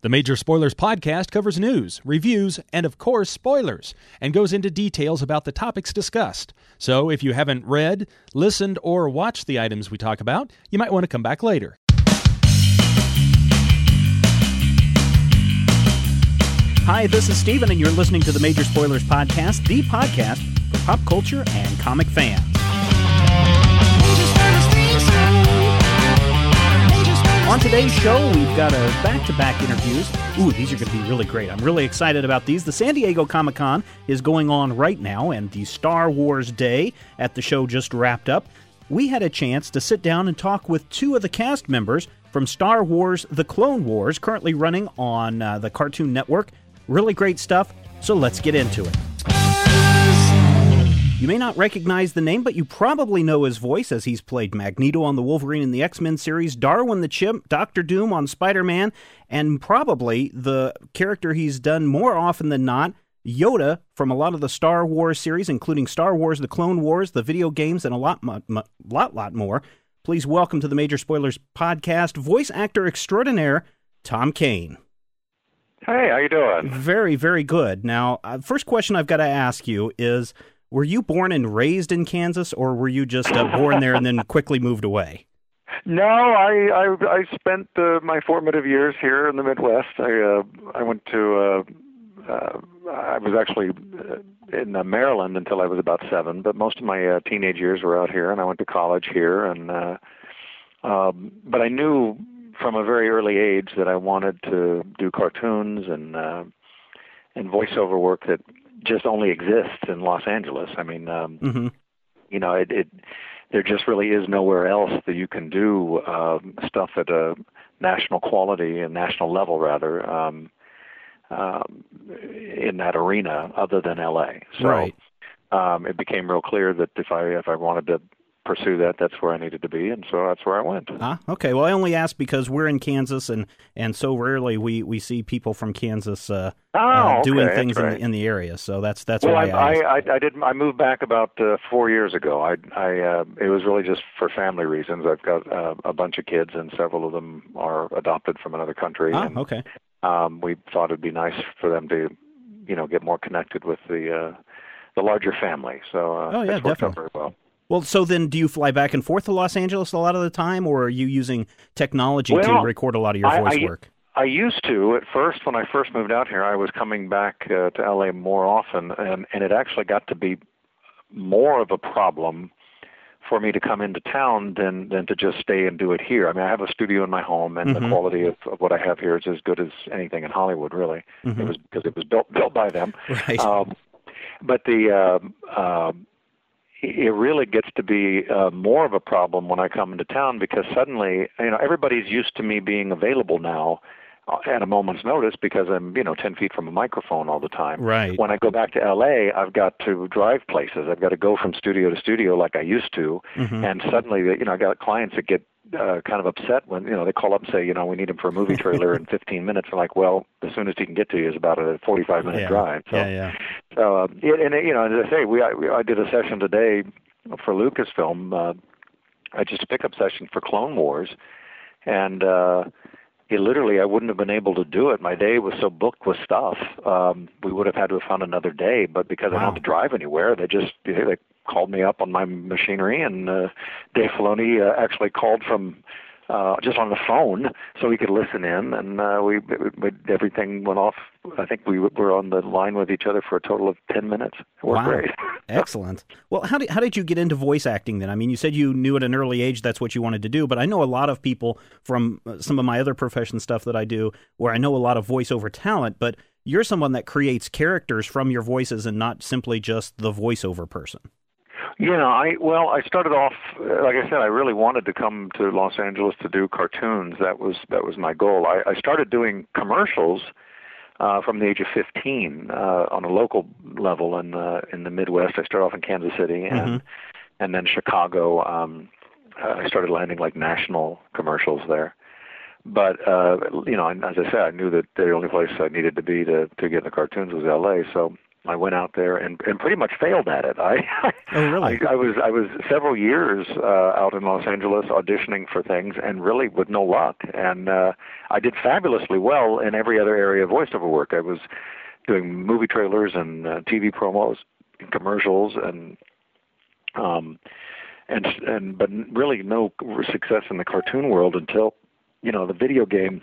The Major Spoilers podcast covers news, reviews, and of course, spoilers, and goes into details about the topics discussed. So if you haven't read, listened, or watched the items we talk about, you might want to come back later. Hi, this is Stephen, and you're listening to the Major Spoilers podcast, the podcast for pop culture and comic fans. On today's show, we've got a back-to-back interviews. Ooh, these are going to be really great. I'm really excited about these. The San Diego Comic Con is going on right now, and the Star Wars Day at the show just wrapped up. We had a chance to sit down and talk with two of the cast members from Star Wars: The Clone Wars, currently running on uh, the Cartoon Network. Really great stuff. So let's get into it. You may not recognize the name, but you probably know his voice as he's played Magneto on the Wolverine and the X Men series, Darwin the Chimp, Doctor Doom on Spider Man, and probably the character he's done more often than not, Yoda from a lot of the Star Wars series, including Star Wars: The Clone Wars, the video games, and a lot, lot, lot more. Please welcome to the Major Spoilers podcast, voice actor extraordinaire Tom Kane. Hey, how you doing? Very, very good. Now, uh, first question I've got to ask you is were you born and raised in Kansas, or were you just uh, born there and then quickly moved away? No, I I, I spent my formative years here in the Midwest. I uh, I went to uh, uh, I was actually uh, in uh, Maryland until I was about seven, but most of my uh, teenage years were out here, and I went to college here. And uh, um, but I knew from a very early age that I wanted to do cartoons and uh, and voiceover work that just only exists in Los Angeles. I mean, um, mm-hmm. you know, it, it there just really is nowhere else that you can do um, stuff at a national quality and national level rather um, um, in that arena other than LA. So right. um, it became real clear that if I if I wanted to pursue that, that's where I needed to be, and so that's where I went. Ah, okay. Well, I only asked because we're in Kansas, and and so rarely we, we see people from Kansas uh, oh, uh, doing okay, things right. in, the, in the area. So that's that's well, why I, I, I, I did I moved back about uh, four years ago. I I uh, it was really just for family reasons. I've got uh, a bunch of kids, and several of them are adopted from another country. Ah, and, okay. Um, we thought it'd be nice for them to, you know, get more connected with the uh, the larger family. So uh, oh yeah, it's worked definitely. out very well. Well, so then do you fly back and forth to Los Angeles a lot of the time, or are you using technology well, to record a lot of your I, voice I, work? I used to at first when I first moved out here. I was coming back uh, to LA more often, and and it actually got to be more of a problem for me to come into town than than to just stay and do it here. I mean, I have a studio in my home, and Mhm. the quality of, of what I have here is as good as anything in Hollywood. Really, Mhm. it was because it was built built by them. Right. Um, but the uh, uh, it really gets to be uh, more of a problem when I come into town because suddenly, you know, everybody's used to me being available now uh, at a moment's notice because I'm, you know, 10 feet from a microphone all the time. Right. When I go back to LA, I've got to drive places. I've got to go from studio to studio like I used to. Mhm. And suddenly, you know, I got clients that get uh, kind of upset when you know they call up and say, you know, we need him for a movie trailer in 15 minutes. I'm like, well, the soonest he can get to you is about a 45 minute yeah. drive. So, yeah, yeah. so uh, it, and you know, as I say, we I, we- I did a session today for Lucasfilm. Uh, I just a pickup session for Clone Wars, and uh, it literally I wouldn't have been able to do it. My day was so booked with stuff. Um, we would have had to have found another day, but because I don't have to drive anywhere, they just they called me up on my machinery, and uh, Dave Filoni uh, actually called from uh, just on the phone so we could listen in, and uh, we, we, everything went off. I think we were on the line with each other for a total of ten minutes. Wow. great. Excellent. Well, how did how did you get into voice acting then? I mean, you said you knew at an early age that's what you wanted to do, but I know a lot of people from uh, some of my other profession stuff that I do, where I know a lot of voiceover talent, but you're someone that creates characters from your voices and not simply just the voiceover person. Know, I well, I started off like I said, I really wanted to come to Los Angeles to do cartoons. That was that was my goal. I, I started doing commercials uh, from the age of 15 uh, on a local level in uh, in the Midwest. I started off in Kansas City and Mhm. and then Chicago. Um, uh, I started landing like national commercials there. But uh, you know, as I said, I knew that the only place I needed to be to to get in the cartoons was L.A. So I went out there and and pretty much failed at it. I oh really? I, I was I was several years uh, out in Los Angeles auditioning for things and really with no luck. And uh, I did fabulously well in every other area of voiceover work. I was doing movie trailers and uh, TV promos, and commercials, and um, and and but really no success in the cartoon world until you know the video game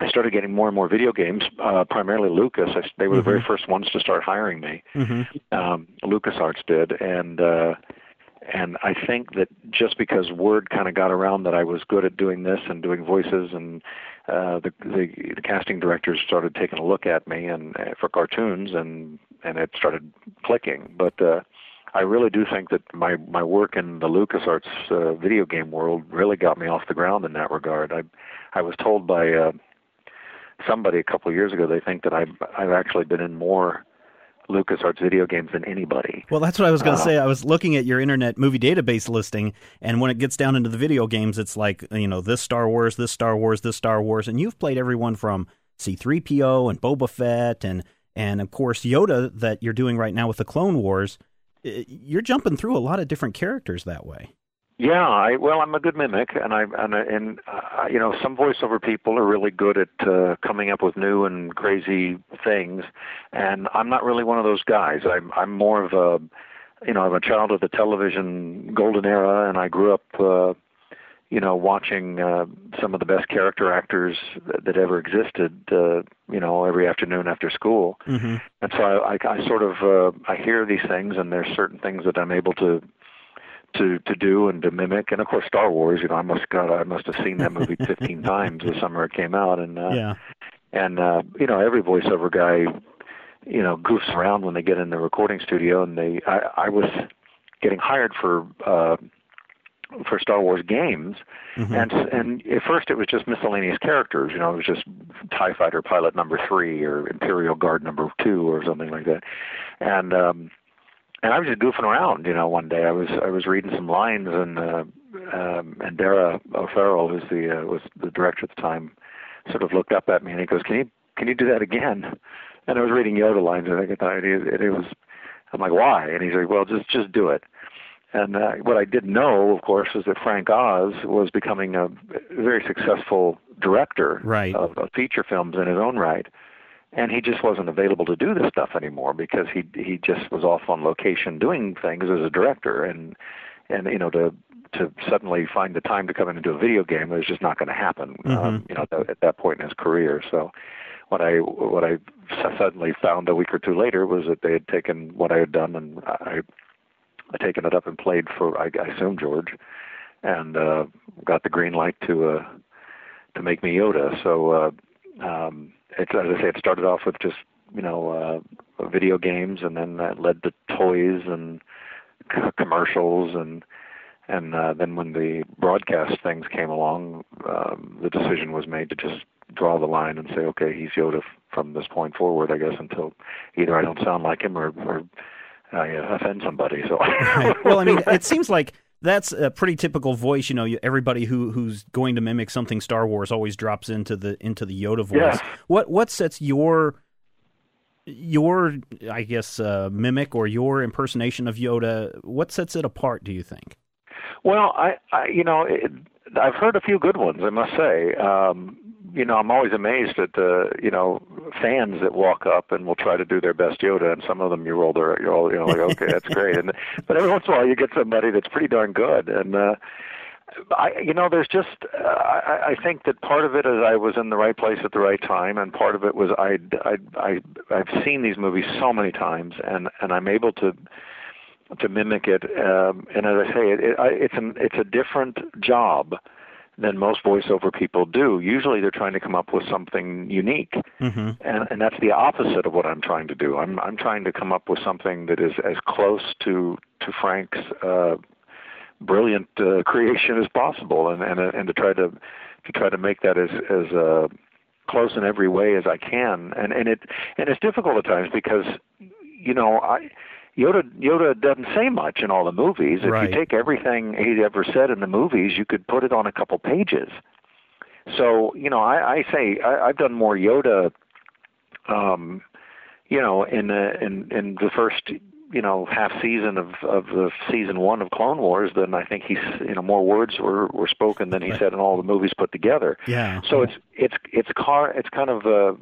I started getting more and more video games, uh, primarily Lucas. I, they were mm-hmm. the very mm-hmm. first ones to start hiring me. Mm-hmm. Um, LucasArts did, and uh, and I think that just because word kind of got around that I was good at doing this and doing voices, and uh, the, the the casting directors started taking a look at me and uh, for cartoons, and and it started clicking. But uh, I really do think that my my work in the LucasArts uh, video game world really got me off the ground in that regard. I I was told by uh, somebody a couple of years ago they think that I've I've actually been in more LucasArts video games than anybody. Well, that's what I was going to uh, say. I was looking at your Internet Movie Database listing, and when it gets down into the video games, it's like you know this Star Wars, this Star Wars, this Star Wars, and you've played everyone from C-3PO and Boba Fett, and and of course Yoda that you're doing right now with the Clone Wars. You're jumping through a lot of different characters that way. Yeah, I well, I'm a good mimic, and I and and uh, you know some voiceover people are really good at uh, coming up with new and crazy things, and I'm not really one of those guys. I'm I'm more of a, you know, I'm a child of the television golden era, and I grew up, uh, you know, watching uh, some of the best character actors that, that ever existed, uh, you know, every afternoon after school, mm-hmm. and so I, I, I sort of uh, I hear these things, and there's certain things that I'm able to to to do and to mimic. And of course, Star Wars. You know, I must God, I must have seen that movie 15 times the summer it came out. And uh, yeah, and uh, you know, every voiceover guy, you know, goofs around when they get in the recording studio. And they, I, I was getting hired for. uh for Star Wars games, mm-hmm. and and at first it was just miscellaneous characters. You know, it was just Tie Fighter Pilot Number Three or Imperial Guard Number Two or something like that, and um, and I was just goofing around, you know. One day I was I was reading some lines, and uh, um, and Darragh O'Farrell, who's the uh, was the director at the time, sort of looked up at me and he goes, "Can you can you do that again?" And I was reading Yoda lines, and I thought it, it, it was. I'm like, "Why?" And he's like, "Well, just just do it." And uh, what I didn't know, of course, was that Frank Oz was becoming a very successful director right. of, of feature films in his own right and he just wasn't available to do this stuff anymore because he he just was off on location doing things as a director. And and you know to to suddenly find the time to come in and do a video game was just not going to happen um, mm-hmm. um, you know at that, at that point in his career. So what I what I suddenly found a week or two later was that they had taken what I had done and I I taken it up and played for I, I assume George and uh got the green light to uh to make me Yoda. So uh um it's as I say, it started off with just you know uh, video games, and then that led to toys and c- commercials, and and uh, then when the broadcast things came along, um, the decision was made to just draw the line and say, okay, he's Yoda from this point forward, I guess, until either I don't sound like him or, or I uh, offend somebody. So, right. well, I mean, it seems like that's a pretty typical voice. You know, everybody who who's going to mimic something Star Wars always drops into the into the Yoda voice. Yeah. What what sets your your I guess uh, mimic or your impersonation of Yoda? What sets it apart? Do you think? Well, I, I you know, it, I've heard a few good ones. I must say. Um, you know, I'm always amazed at the, you know, fans that walk up and will try to do their best Yoda, and some of them you roll their, you're all, you know, like, okay, that's great, and but every once in a while you get somebody that's pretty darn good, and uh, I, you know, there's just, uh, I, I think that part of it is I was in the right place at the right time, and part of it was I, I, I, I've seen these movies so many times, and and I'm able to to mimic it, um, and as I say, it, it, it's an it's a different job than most voiceover people do. Usually they're trying to come up with something unique. Mm-hmm. And and that's the opposite of what I'm trying to do. I'm I'm trying to come up with something that is as close to to Frank's uh brilliant uh, creation as possible and and and to try to to try to make that as as uh close in every way as I can. And and it and it's difficult at times because you know, I Yoda Yoda doesn't say much in all the movies. If right. you take everything he ever said in the movies, you could put it on a couple pages. So you know, I, I say I, I've done more Yoda um, you know, in the in in the first you know half season of of the season one of Clone Wars, than I think he's you know more words were were spoken than he Right. said in all the movies put together. Yeah. So it's it's it's car it's kind of uh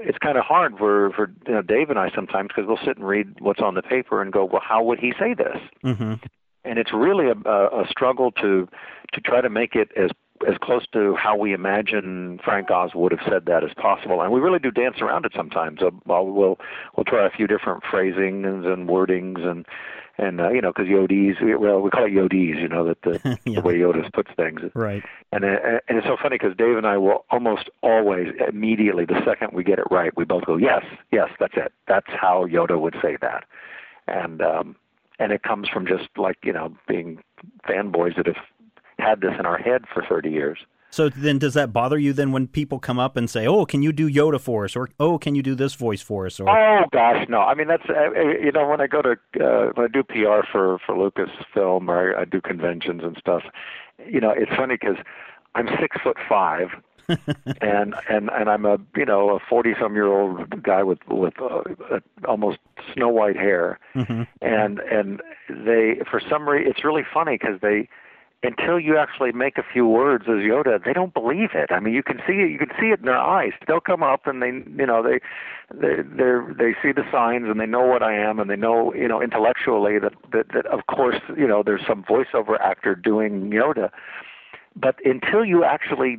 it's kind of hard for for you know, Dave and I sometimes because we'll sit and read what's on the paper and go, well, how would he say this? hmm and it's really a, a, a struggle to to try to make it as as close to how we imagine Frank Oz would have said that as possible. And we really do dance around it sometimes. Uh, well, we'll we'll try a few different phrasings and wordings and and uh, you know because Yodis well we call it Yodis you know that the, Yeah. the way Yoda puts things Right. and uh, and it's so funny because Dave and I will almost always immediately the second we get it right we both go yes yes that's it that's how Yoda would say that and um and it comes from just like you know being fanboys that have had this in our head for 30 years So then, does that bother you then when people come up and say, "Oh, can you do Yoda for us?" or "Oh, can you do this voice for us?" or Oh gosh, no. I mean, that's uh, uh, you know when I go to uh, when I do PR for for Lucasfilm or I, I do conventions and stuff. You know, it's funny because I'm six foot five, and and and I'm a you know a forty some year old guy with with uh, almost snow white hair, Mhm. and and they for some reason it's really funny because they until you actually make a few words as Yoda, they don't believe it. I mean, you can see it. You can see it in their eyes. They'll come up and they, you know, they, they, they, they see the signs and they know what I am and they know, you know, intellectually that, that, that of course, you know, there's some voiceover actor doing Yoda, but until you actually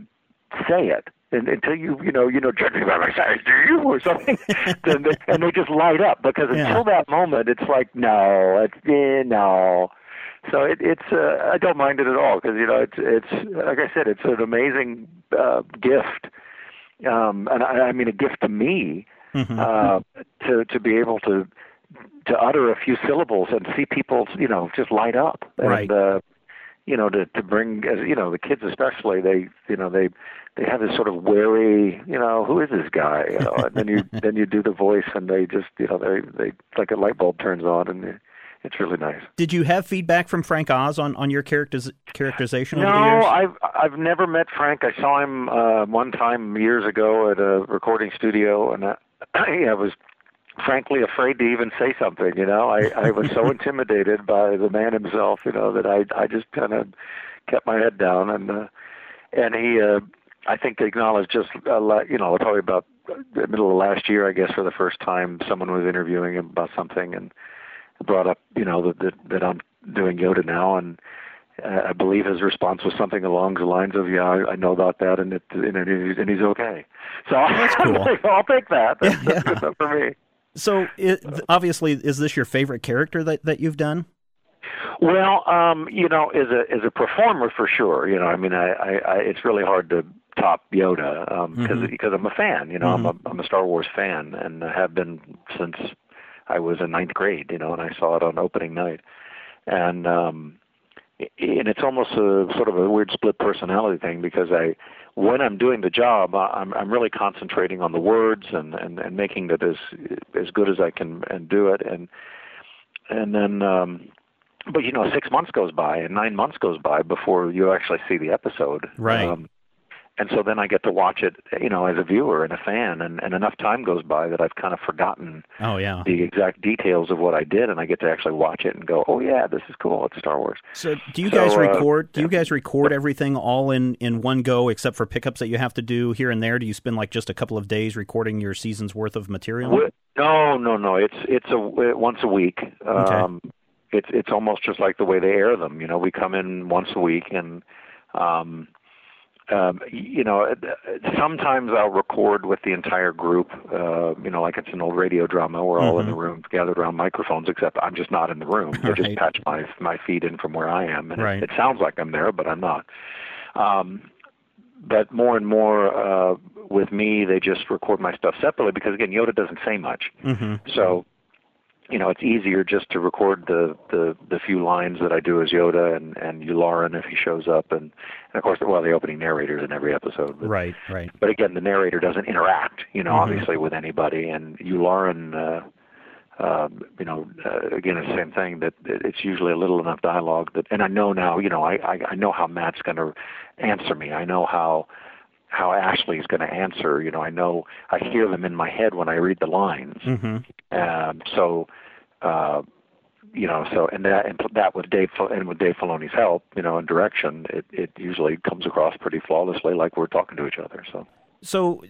say it. And until you, you know, you know, judging by my size, do you, or something, then they, and they just light up because Yeah. until that moment, it's like, no, it's, eh, no, so it, it's uh, I don't mind it at all because you know it's it's like I said it's an amazing uh, gift, um, and I, I mean a gift to me Mhm. uh, to to be able to to utter a few syllables and see people you know just light up and Right. uh, you know to to bring as you know the kids especially they you know they they have this sort of wary you know who is this guy you know and then you then you do the voice and they just you know they they like a light bulb turns on and it's really nice. Did you have feedback from Frank Oz on, on your characters, characterization No, over the years? I've I've never met Frank. I saw him uh, one time years ago at a recording studio, and I, I was frankly afraid to even say something. You know, I I was so intimidated by the man himself. You know that I I just kind of kept my head down, and uh, and he uh, I think acknowledged just a lot, you know probably about the middle of last year, I guess, for the first time, someone was interviewing him about something and brought up, you know, that that, that I'm doing Yoda now, and uh, I believe his response was something along the lines of, "Yeah, I, I know about that, and it and, it, and he's okay." So That's cool. I'll take that. That's, Yeah, that's yeah. good enough for me. So, it, obviously, is this your favorite character that, that you've done? Well, um, you know, as a as a performer for sure. You know, I mean, I, I, I it's really hard to top Yoda because Mhm. because I'm a fan. You know, I'm a I'm a Star Wars fan and I have been since I was in ninth grade. You know, and I saw it on opening night, and um, i- and it's almost a sort of a weird split personality thing because I when I'm doing the job, I'm I'm really concentrating on the words and and and making it as as good as I can and do it and and then um but you know six months goes by and nine months goes by before you actually see the episode Right. um, and so then i get to watch it you know as a viewer and a fan and, and enough time goes by that i've kind of forgotten Oh, yeah. the exact details of what i did and i get to actually watch it and go oh yeah this is cool it's star wars So, do you So, guys uh, record? Do you guys record everything all in in one go, except for pickups that you have to do here and there? Do you spend like just a couple of days recording your season's worth of material? Wi- no no no it's it's a once a week Okay. um it's it's almost just like the way they air them you know we come in once a week and um um you know uh, sometimes i'll record with the entire group uh you know like it's an old radio drama. We're all in the room gathered around microphones except i'm just not in the room. They Right. just patch my my feed in from where i am and Right. it, it sounds like i'm there but i'm not. Um but more and more uh with me they just record my stuff separately because again yoda doesn't say much. Hmm so, you know, it's easier just to record the the the few lines that I do as Yoda and and Yularen if he shows up, and and of course, well, the opening narrators in every episode. But, Right, right. but again, the narrator doesn't interact, you know, Mhm. obviously with anybody, and Yularen. Uh, um, you know, uh, again, it's the same thing that that it's usually a little enough dialogue that, and I know now, you know, I I, I know how Matt's going to answer me. I know how how Ashley is going to answer. You know, I know I hear them in my head when I read the lines. Mm-hmm. Um, so, uh, you know, so and that and that with Dave and with Dave Filoni's help, you know, and direction, it it usually comes across pretty flawlessly, like we're talking to each other. So, so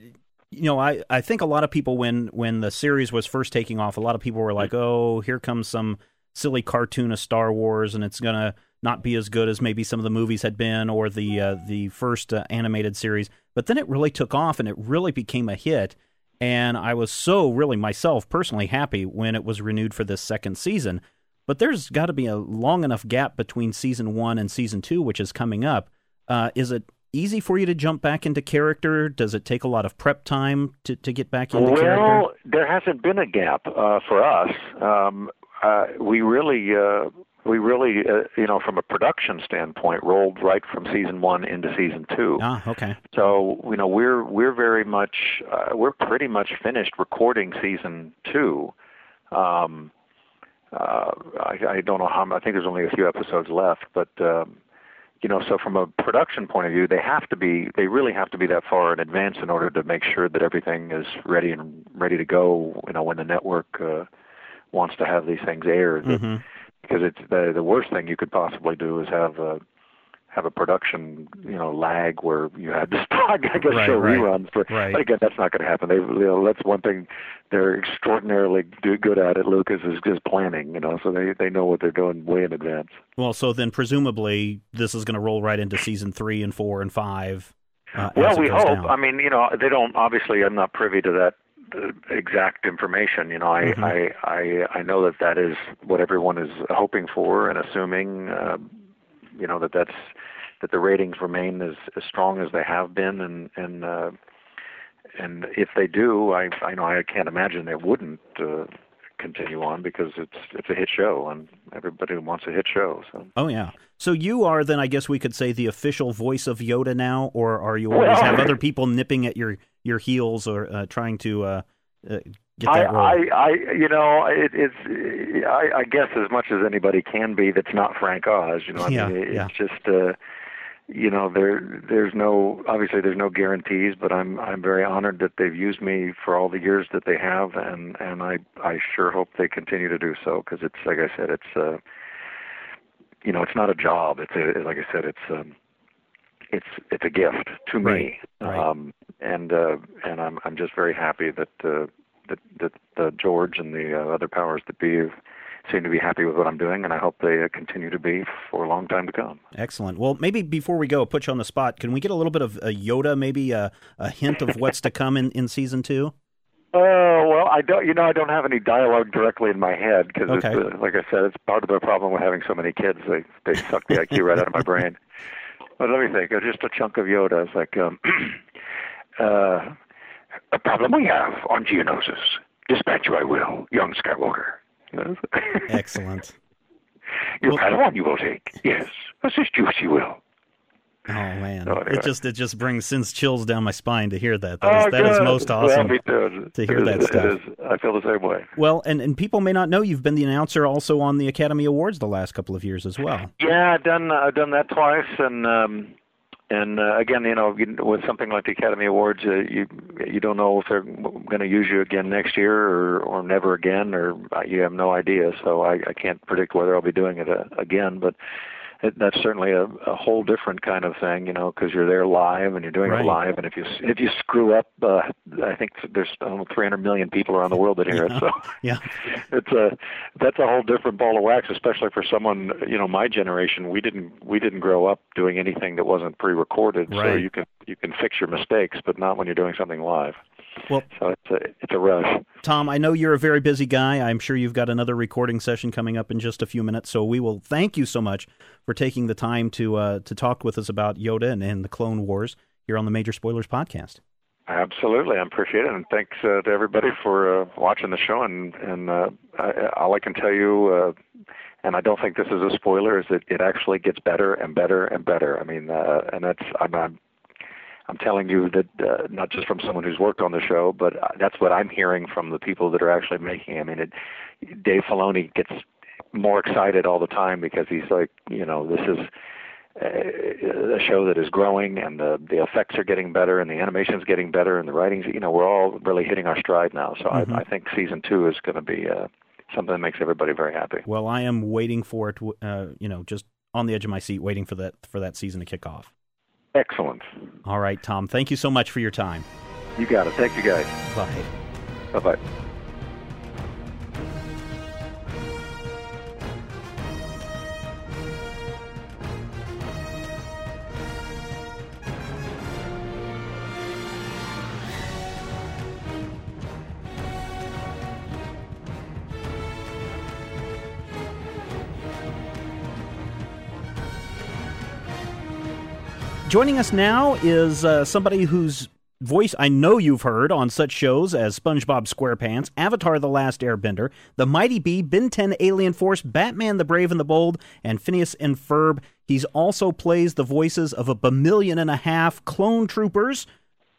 you know, I, I think a lot of people when when the series was first taking off, a lot of people were like, "Oh, here comes some silly cartoon of Star Wars, and it's gonna not be as good as maybe some of the movies had been or the uh, the first uh, animated series." But then it really took off, and it really became a hit. And I was so really myself personally happy when it was renewed for this second season. But there's got to be a long enough gap between season one and season two, which is coming up. Uh, is it easy for you to jump back into character? Does it take a lot of prep time to, to get back into well, character? Well, there hasn't been a gap uh, for us. Um, uh, we really, uh, we really, uh, you know, from a production standpoint, rolled right from season one into season two. Ah, okay. So you know, we're we're very much, uh, we're pretty much finished recording season two. Um, uh, I, I don't know how. I think there's only a few episodes left, but um, you know, so from a production point of view, they have to be, they really have to be that far in advance in order to make sure that everything is ready and ready to go. You know, when the network uh, wants to have these things aired, mm-hmm. Because it's the the worst thing you could possibly do is have a have a production, you know, lag where you had I guess, right, show right, reruns. For, right. But again, that's not going to happen. They, you know, that's one thing they're extraordinarily good at. It, Lucas is just planning. You know, so they they know what they're doing way in advance. Well, so then presumably this is going to roll right into season three and four and five. Uh, well, we hope. Down. I mean, you know, they don't. Obviously, I'm not privy to that exact information. You know, I, mm-hmm. I I I know that that is what everyone is hoping for and assuming. Uh, you know that that's that the ratings remain as, as strong as they have been, and and uh, and if they do, I I know I can't imagine they wouldn't uh, continue on because it's it's a hit show, and everybody wants a hit show. So. Oh yeah. So you are then, I guess we could say, the official voice of Yoda now, or are you always well, have other people nipping at your your heels or uh, trying to uh, uh, get that I, role? I, I, you know, it, it's I, I guess as much as anybody can be that's not Frank Oz. You know, I yeah, mean, it, yeah. it's just. Uh, you know there there's no obviously there's no guarantees but i'm i'm very honored that they've used me for all the years that they have and and i i sure hope they continue to do so because it's like i said it's uh you know it's not a job it's a like i said it's um it's it's a gift to right, me right. um and uh and i'm i'm just very happy that uh that that uh, george and the uh, other powers that be have seem to be happy with what I'm doing, and I hope they uh, continue to be for a long time to come. Excellent. Well, maybe before we go, put you on the spot. Can we get a little bit of a Yoda, maybe a, a hint of what's to come in, in season two? Oh uh, well, I don't. You know, I don't have any dialogue directly in my head because, okay. uh, like I said, it's part of the problem with having so many kids. They they suck the IQ right out of my brain. But let me think. Just a chunk of Yoda. It's like um, uh, a problem we have on Geonosis. Dispatch you I will, young Skywalker. Excellent. Your well, Padawan you will take. Yes. Assist you you will. Oh man, Oh, anyway. it just it just brings sends chills down my spine to hear that. That oh, is, that is most awesome well, to hear that stuff. Is. I feel the same way. Well, and and people may not know you've been the announcer also on the Academy Awards the last couple of years as well. Yeah, I've done I've done that twice, and um, and uh, again, you know, with something like the Academy Awards, uh, you you don't know if they're going to use you again next year or or never again, or uh, you have no idea. So I, I can't predict whether I'll be doing it uh, again, but. It, that's certainly a, a whole different kind of thing, you know, because you're there live and you're doing right. it live, and if you if you screw up, uh, I think there's um, 300 million people around the world that hear yeah. it, so yeah, it's a that's a whole different ball of wax, especially for someone you know my generation. We didn't we didn't grow up doing anything that wasn't pre-recorded, right. so you can you can fix your mistakes, but not when you're doing something live. Well, so it's a it's a rush. Tom, I know you're a very busy guy. I'm sure you've got another recording session coming up in just a few minutes. So we will thank you so much for taking the time to uh, to talk with us about Yoda and, and the Clone Wars here on the Major Spoilers podcast. Absolutely, I appreciate it, and thanks uh, to everybody for uh, watching the show. And and uh, I, all I can tell you, uh, and I don't think this is a spoiler, is that it actually gets better and better and better. I mean, uh, and that's I'm, I'm I'm telling you that uh, not just from someone who's worked on the show, but that's what I'm hearing from the people that are actually making. I mean, it, Dave Filoni gets more excited all the time because he's like, you know, this is a show that is growing and the the effects are getting better and the animation's getting better and the writing's you know we're all really hitting our stride now so mm-hmm. I, I think season two is going to be uh, something that makes everybody very happy well i am waiting for it uh, you know just on the edge of my seat waiting for that for that season to kick off excellent. All right tom thank you so much for your time. You got it. Thank you guys. Bye. Bye bye Joining us now is uh, somebody whose voice I know you've heard on such shows as SpongeBob SquarePants, Avatar The Last Airbender, The Mighty B, Ben 10 Alien Force, Batman the Brave and the Bold, and Phineas and Ferb. He's also plays the voices of a bamillion and a half clone troopers.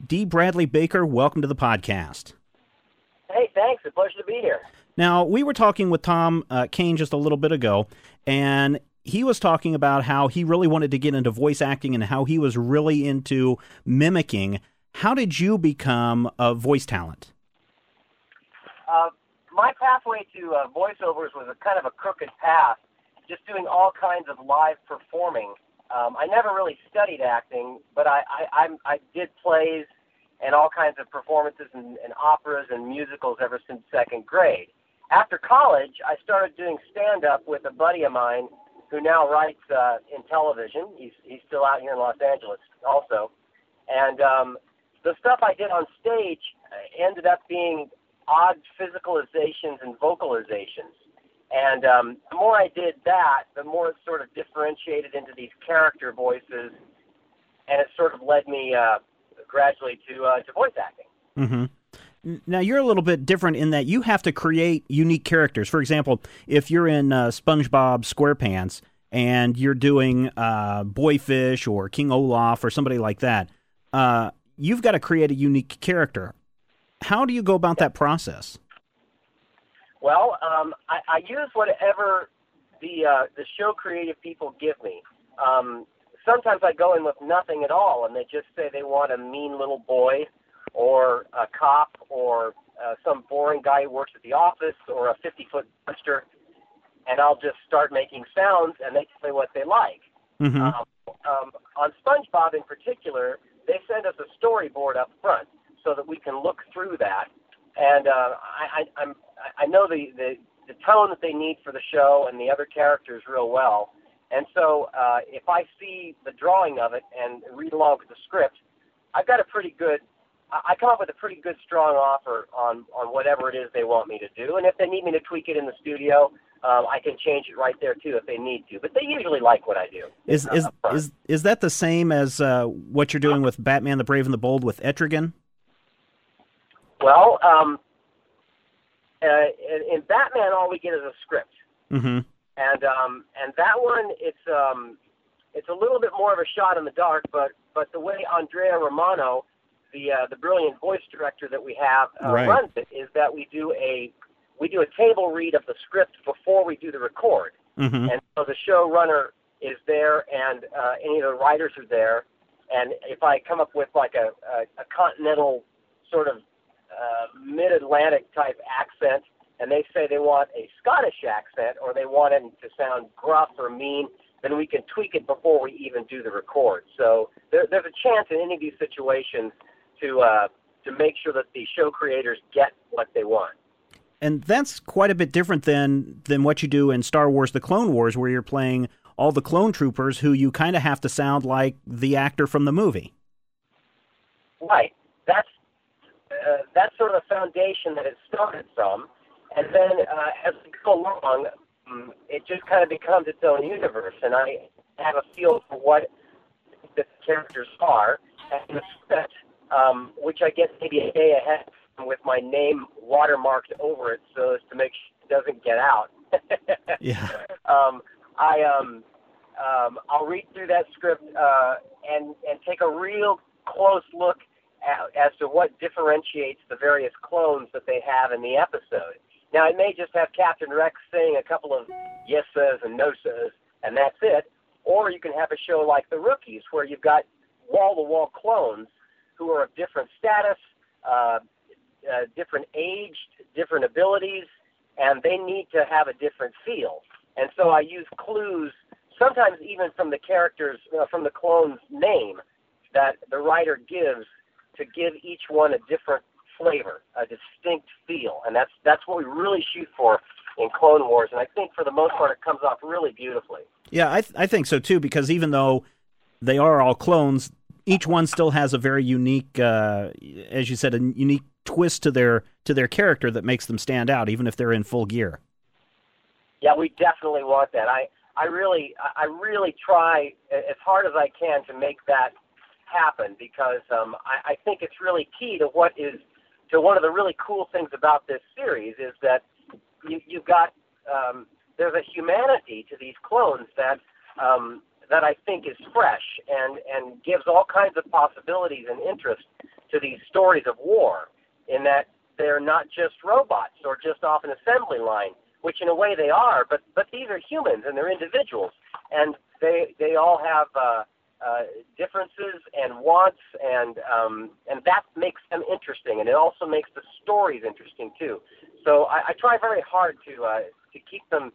Dee Bradley Baker, welcome to the podcast. Hey, thanks. It's a pleasure to be here. Now, we were talking with Tom uh, Kane just a little bit ago, and he was talking about how he really wanted to get into voice acting and how he was really into mimicking. How did you become a voice talent? Uh, my pathway to uh, voiceovers was a kind of a crooked path, just doing all kinds of live performing. Um, I never really studied acting, but I, I, I, I did plays and all kinds of performances and, and operas and musicals ever since second grade. After college, I started doing stand up with a buddy of mine who now writes uh, in television. He's he's still out here in Los Angeles also, and um, the stuff I did on stage ended up being odd physicalizations and vocalizations. And um, the more I did that, the more it sort of differentiated into these character voices, and it sort of led me uh, gradually to uh, to voice acting. Mm-hmm. Now you're a little bit different in that you have to create unique characters. For example, if you're in uh, SpongeBob SquarePants and you're doing uh, Boyfish or King Olaf or somebody like that, uh, you've got to create a unique character. How do you go about that process? Well, um, I, I, use whatever the uh, the show creative people give me. Um, sometimes I go in with nothing at all, and they just say they want a mean little boy or a cop or uh, some boring guy who works at the office or a 50 foot buster, and I'll just start making sounds and they tell me what they like. Mm-hmm. Um, um, on SpongeBob in particular, they send us a storyboard up front so that we can look through that. And uh, I, I, I'm, I know the, the, the tone that they need for the show and the other characters real well. And so uh, if I see the drawing of it and read along with the script, I've got a pretty good I come up with a pretty good, strong offer on on whatever it is they want me to do, and if they need me to tweak it in the studio, um, I can change it right there too if they need to. But they usually like what I do. Is uh, is is is that the same as uh, what you're doing with Batman: The Brave and the Bold with Etrigan? Well, um, uh, in, in Batman, all we get is a script, mm-hmm. and um, and that one it's um, it's a little bit more of a shot in the dark, but but the way Andrea Romano the uh, the brilliant voice director that we have uh, right. runs it is that we do a we do a table read of the script before we do the record, mm-hmm. and so the showrunner is there and uh, any of the writers are there, and if I come up with like a a, a continental sort of uh, mid-Atlantic type accent, and they say they want a Scottish accent or they want it to sound gruff or mean, then we can tweak it before we even do the record. So there, there's a chance in any of these situations to uh, to make sure that the show creators get what they want. And that's quite a bit different than than what you do in Star Wars: The Clone Wars, where you're playing all the clone troopers who you kind of have to sound like the actor from the movie. Right. That's uh, that's sort of the foundation that it started from, and then uh, as we go along, um, it just kind of becomes its own universe, and I have a feel for what the characters are, and the script um, which I guess maybe a day ahead with my name watermarked over it so as to make sure it doesn't get out. yeah. Um, I um, um, I'll read through that script uh, and and take a real close look at, as to what differentiates the various clones that they have in the episode. Now, it may just have Captain Rex saying a couple of yes says and no says, and that's it. or you can have a show like The Rookies, where you've got wall-to-wall clones who are of different status, uh, uh, different age, different abilities, and they need to have a different feel. And so I use clues, sometimes even from the characters, uh, from the clone's name, that the writer gives to give each one a different flavor, a distinct feel, and that's that's what we really shoot for in Clone Wars. And I think for the most part, it comes off really beautifully. Yeah, I th- I think so too. Because even though they are all clones, each one still has a very unique, uh, as you said, a unique twist to their to their character that makes them stand out, even if they're in full gear. Yeah, we definitely want that. I I really I really try as hard as I can to make that happen because um, I, I think it's really key to what is to one of the really cool things about this series is that you, you've got um, there's a humanity to these clones that um, that I think is fresh and and gives all kinds of possibilities and interest to these stories of war. In that they're not just robots or just off an assembly line, which in a way they are, but but these are humans and they're individuals, and they they all have. Uh, uh, differences and wants, and um, and that makes them interesting, and it also makes the stories interesting too. So I, I try very hard to uh, to keep them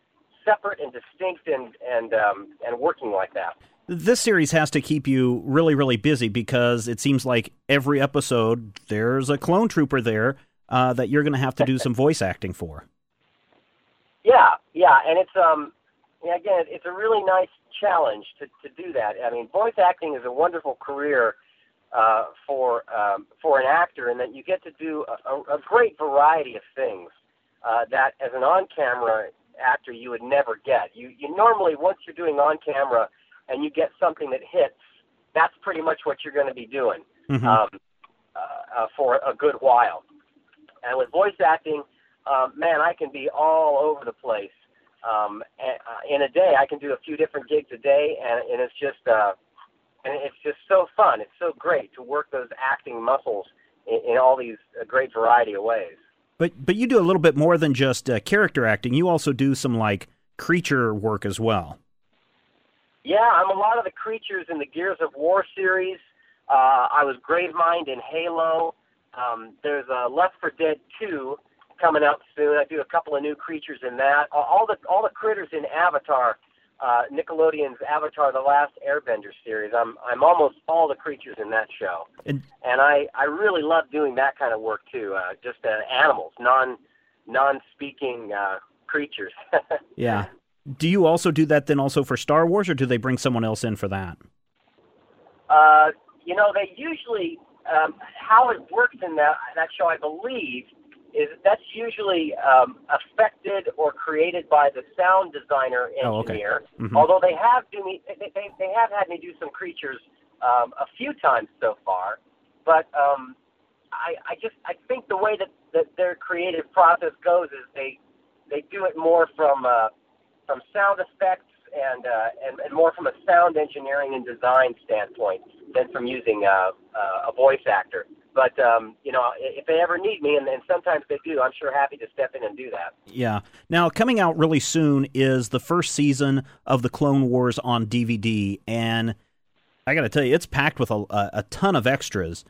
separate and distinct, and and um, and working like that. This series has to keep you really, really busy because it seems like every episode there's a clone trooper there uh, that you're going to have to do some voice acting for. Yeah, yeah, and it's um, yeah, again, it's a really nice challenge to, to do that. I mean, voice acting is a wonderful career uh, for um, for an actor, and that you get to do a, a great variety of things uh, that, as an on-camera actor, you would never get. You you normally once you're doing on-camera and you get something that hits, that's pretty much what you're going to be doing mm-hmm. um, uh, uh, for a good while. And with voice acting, um, man, I can be all over the place um, uh, in a day, I can do a few different gigs a day, and, and it's just uh, and it's just so fun. It's so great to work those acting muscles in, in all these uh, great variety of ways. But but you do a little bit more than just uh, character acting. You also do some like creature work as well. Yeah, I'm a lot of the creatures in the Gears of War series. Uh, I was Gravemind in Halo. Um, there's uh, Left 4 Dead 2 coming out soon. I do a couple of new creatures in that. All the all the critters in Avatar, uh, Nickelodeon's Avatar: The Last Airbender series. I'm I'm almost all the creatures in that show, and, and I I really love doing that kind of work too. Uh, just uh, animals, non non speaking uh, creatures. yeah. Do you also do that then also for Star Wars, or do they bring someone else in for that? Uh, you know, they usually um, how it works in that that show, I believe, is that's usually um, affected or created by the sound designer engineer. Oh, okay. mm-hmm. Although they have do me, they, they, they have had me do some creatures um, a few times so far, but um, I, I just I think the way that, that their creative process goes is they they do it more from uh, from sound effects and, uh, and and more from a sound engineering and design standpoint than from using uh, uh, a voice actor. But um, you know, if they ever need me, and, and sometimes they do, I'm sure happy to step in and do that. Yeah. Now, coming out really soon is the first season of the Clone Wars on DVD, and I got to tell you, it's packed with a, a, a, ton of extras.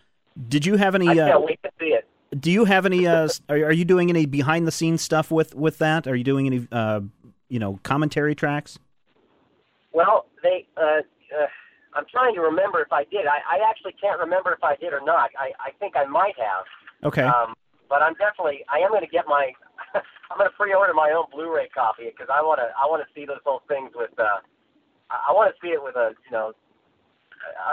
Did you have any? I can't uh, wait to see it. Do you have any? Uh, are, are you doing any behind the scenes stuff with with that? Are you doing any? Uh, you know, commentary tracks. Well, they. I'm trying to remember if I did. I, I actually can't remember if I did or not. I, I think I might have. Okay. Um, but I'm definitely I am going to get my I'm going to pre-order my own Blu-ray copy because I want to I want to see those whole things with uh I want to see it with a you know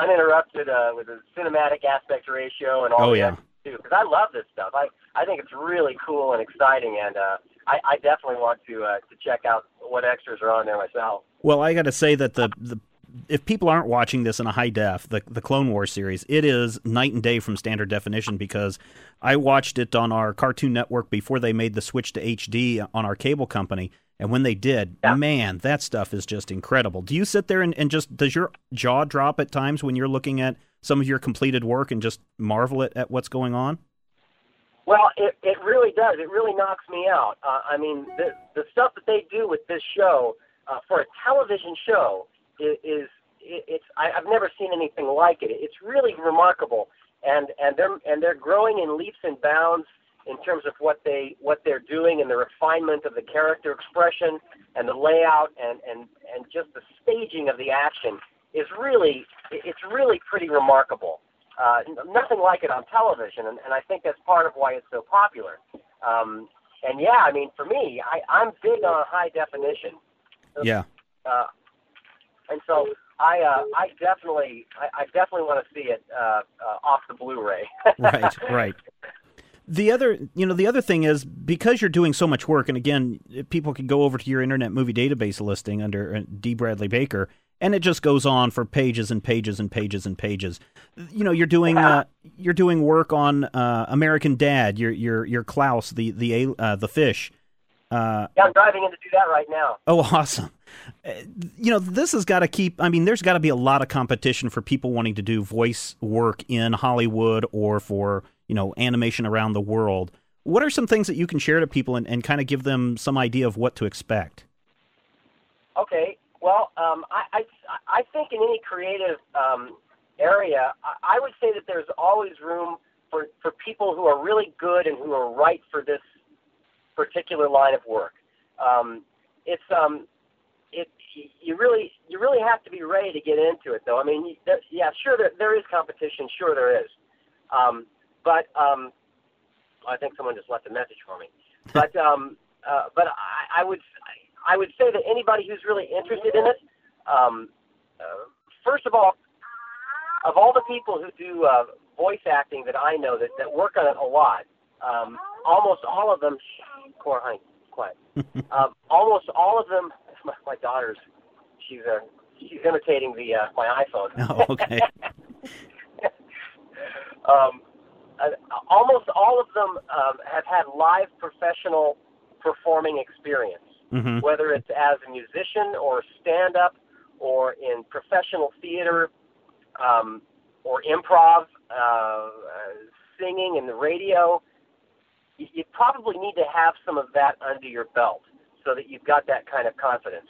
uninterrupted uh, with a cinematic aspect ratio and all oh, yeah. too because I love this stuff. I I think it's really cool and exciting and uh I, I definitely want to uh, to check out what extras are on there myself. Well, I got to say that the the if people aren't watching this in a high def, the the Clone Wars series, it is night and day from standard definition because I watched it on our Cartoon Network before they made the switch to HD on our cable company. And when they did, yeah. man, that stuff is just incredible. Do you sit there and, and just does your jaw drop at times when you're looking at some of your completed work and just marvel at, at what's going on? Well, it, it really does. It really knocks me out. Uh, I mean, the the stuff that they do with this show uh, for a television show is, is it's I, I've never seen anything like it. It's really remarkable, and and they're and they're growing in leaps and bounds in terms of what they what they're doing and the refinement of the character expression and the layout and and and just the staging of the action is really it's really pretty remarkable. Uh, nothing like it on television, and, and I think that's part of why it's so popular. Um, and yeah, I mean, for me, I, I'm big on high definition. Yeah. Uh, and so I uh, I definitely I, I definitely want to see it uh, uh, off the Blu-ray. right, right. The other, you know, the other thing is because you're doing so much work, and again, people can go over to your Internet Movie Database listing under uh, Dee Bradley Baker, and it just goes on for pages and pages and pages and pages. You know, you're doing uh, you're doing work on uh, American Dad. You're you're you're Klaus, the the uh, the fish. Uh, yeah, I'm driving in to do that right now. Oh, awesome! Uh, you know, this has got to keep. I mean, there's got to be a lot of competition for people wanting to do voice work in Hollywood or for you know animation around the world. What are some things that you can share to people and, and kind of give them some idea of what to expect? Okay, well, um, I, I I think in any creative um, area, I, I would say that there's always room for for people who are really good and who are right for this particular line of work. Um, it's um, it you really you really have to be ready to get into it though. I mean, there, yeah, sure there there is competition, sure there is, um, but um, I think someone just left a message for me. But um, uh, but I, I would I would say that anybody who's really interested in it, um, uh, first of all, of all the people who do uh, voice acting that I know that, that work on it a lot, um, almost all of them Core Heinz, quiet. um, almost all of them. My, my daughter's. She's uh, she's imitating the uh, my iPhone. Oh, okay. um, uh, almost all of them um, have had live professional performing experience, mm-hmm. whether it's as a musician or stand up or in professional theater um, or improv, uh, uh, singing in the radio you, you probably need to have some of that under your belt so that you've got that kind of confidence.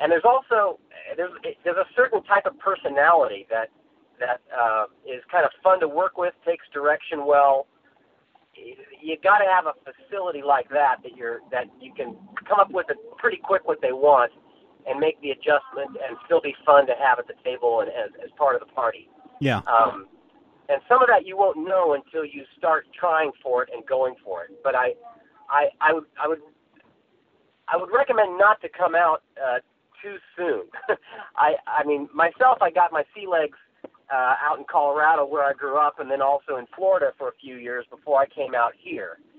And there's also there's there's a certain type of personality that that uh, is kind of fun to work with, takes direction well. You got to have a facility like that that you're that you can come up with it pretty quick what they want and make the adjustment and still be fun to have at the table and as, as part of the party. Yeah. Um, and some of that you won't know until you start trying for it and going for it. But I, I, I would, I would, I would recommend not to come out uh, too soon. I, I mean, myself, I got my sea legs uh, out in Colorado where I grew up, and then also in Florida for a few years before I came out here. Uh,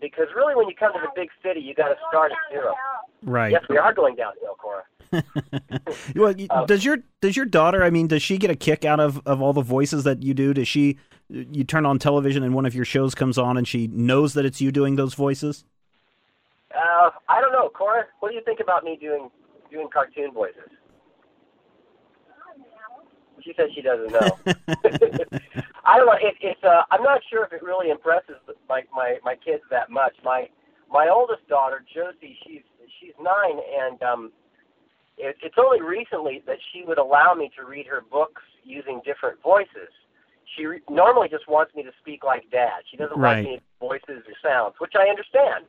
because really, when you come to the big city, you got to start at zero. Right. Yes, we are going downhill, Cora. well, um, does your does your daughter? I mean, does she get a kick out of of all the voices that you do? Does she? You turn on television and one of your shows comes on, and she knows that it's you doing those voices. Uh, I don't know, Cora. What do you think about me doing doing cartoon voices? She says she doesn't know. I don't know. It, it's. Uh, I'm not sure if it really impresses my my my kids that much. My my oldest daughter, Josie, she's she's nine, and um, it, it's only recently that she would allow me to read her books using different voices. She re- normally just wants me to speak like Dad. She doesn't right. like me voices or sounds, which I understand.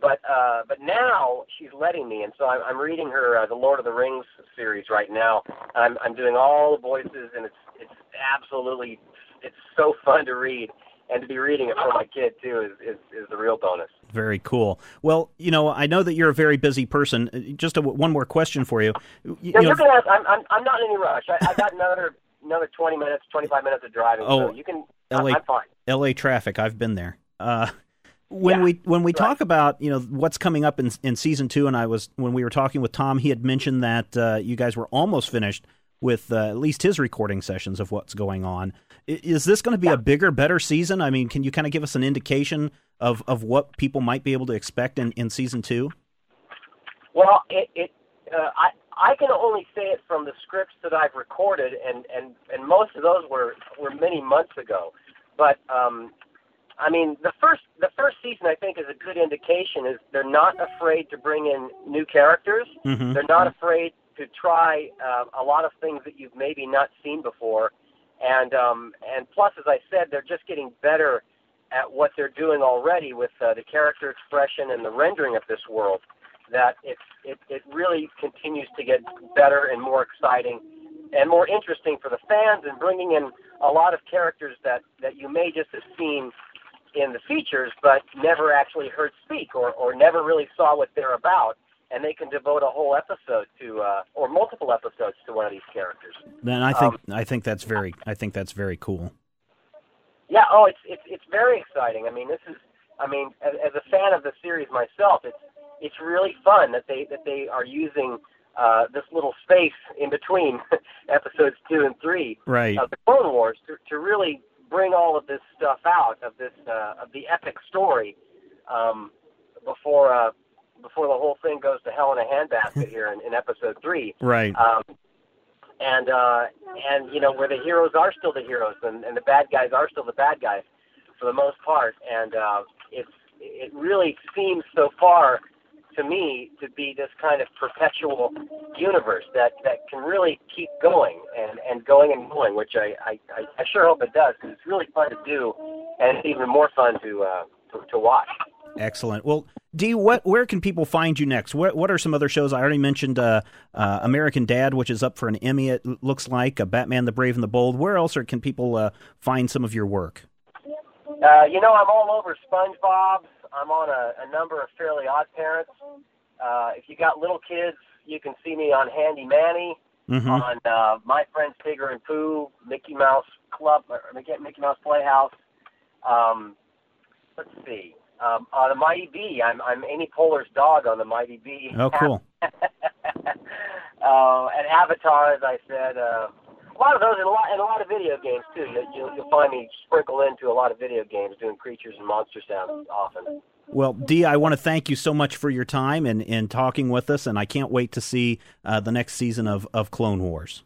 But uh, but now she's letting me, and so I'm, I'm reading her uh, the Lord of the Rings series right now. I'm I'm doing all the voices, and it's it's absolutely it's so fun to read and to be reading it for my kid too is, is, is the real bonus. Very cool. Well, you know, I know that you're a very busy person. Uh, just a, one more question for you. you, you know, ask, I'm, I'm I'm not in any rush. I, I got another another 20 minutes, 25 minutes of driving. Oh, so you can. LA, I'm fine. LA traffic. I've been there. Uh, when yeah, we when we right. talk about you know what's coming up in in season two, and I was when we were talking with Tom, he had mentioned that uh, you guys were almost finished with uh, at least his recording sessions of what's going on. Is this going to be yeah. a bigger, better season? I mean, can you kind of give us an indication of, of what people might be able to expect in, in season two? Well, it, it uh, I I can only say it from the scripts that I've recorded, and and and most of those were were many months ago. But um, I mean, the first the first season I think is a good indication. Is they're not afraid to bring in new characters. Mm-hmm. They're not afraid to try uh, a lot of things that you've maybe not seen before, and um, and plus, as I said, they're just getting better at what they're doing already with uh, the character expression and the rendering of this world. That it's it, it really continues to get better and more exciting and more interesting for the fans, and bringing in a lot of characters that that you may just have seen in the features, but never actually heard speak or or never really saw what they're about and they can devote a whole episode to uh, or multiple episodes to one of these characters. Then I think um, I think that's very I think that's very cool. Yeah. Oh, it's it's it's very exciting. I mean, this is I mean, as, as a fan of the series myself, it's it's really fun that they that they are using uh, this little space in between episodes two and three right. of the Clone Wars to, to really bring all of this stuff out of this uh, of the epic story um, before uh, before the whole thing goes to hell in a handbasket here in, in episode three. Right. Um, and uh, and you know where the heroes are still the heroes and, and the bad guys are still the bad guys for the most part. And uh, it's it really seems so far to me to be this kind of perpetual universe that that can really keep going and and going and going, which I I, I sure hope it does because it's really fun to do and it's even more fun to uh, to, to watch. Excellent. Well, Dee, what where can people find you next? What what are some other shows? I already mentioned uh, uh, American Dad, which is up for an Emmy. It looks like uh, Batman: The Brave and the Bold. Where else are, can people uh, find some of your work? Uh, you know, I'm all over SpongeBob. I'm on a, a number of Fairly Odd Parents. Uh, if you got little kids, you can see me on Handy Manny, mm-hmm. on My Friends Tigger and Pooh, Mickey Mouse Club, or Mickey Mouse Playhouse. Um, let's see um, on the Mighty B. I'm I'm Amy Poehler's dog on the Mighty B. Oh, cool. uh, and Avatar, as I said, uh, a lot of those, and a lot, and a lot of video games too. You, you, you'll find me sprinkle into a lot of video games, doing creatures and monster sounds often. Well, Dee, I want to thank you so much for your time and, and talking with us, and I can't wait to see uh, the next season of, of Clone Wars.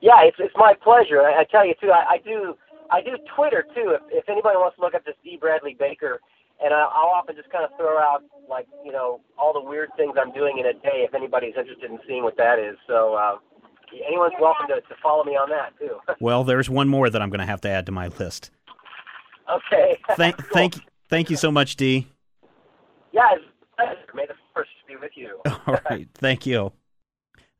Yeah, it's it's my pleasure. I, I tell you too, I, I do I do Twitter too. If, if anybody wants to look up this Dee Bradley Baker, and I, I'll often just kind of throw out like you know all the weird things I'm doing in a day. If anybody's interested in seeing what that is, so uh, anyone's welcome to, to follow me on that too. well, there's one more that I'm going to have to add to my list. Okay. Thank cool. thank thank you so much, Dee. Yeah, it's May the Force be with you. All right, thank you.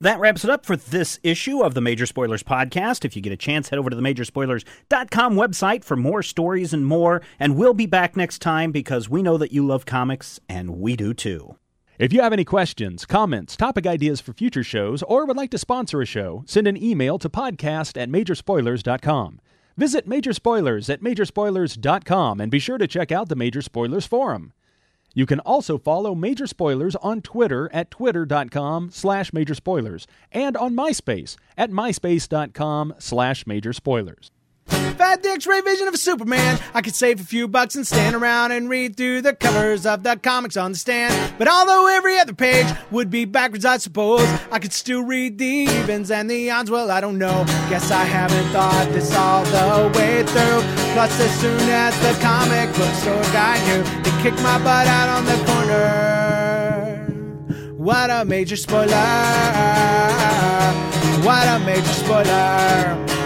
That wraps it up for this issue of the Major Spoilers podcast. If you get a chance, head over to the majorspoilers.com website for more stories and more. And we'll be back next time because we know that you love comics and we do too. If you have any questions, comments, topic ideas for future shows, or would like to sponsor a show, send an email to podcast at majorspoilers.com. Visit Major Spoilers at majorspoilers.com and be sure to check out the Major Spoilers Forum. You can also follow Major Spoilers on Twitter at twitter.com slash major spoilers and on MySpace at myspace.com slash major spoilers. The X-ray vision of a Superman, I could save a few bucks and stand around and read through the covers of the comics on the stand. But although every other page would be backwards, I suppose I could still read the evens and the odds. Well, I don't know. Guess I haven't thought this all the way through. Plus, as soon as the comic book store guy knew, kicked my butt out on the corner. What a major spoiler! What a major spoiler!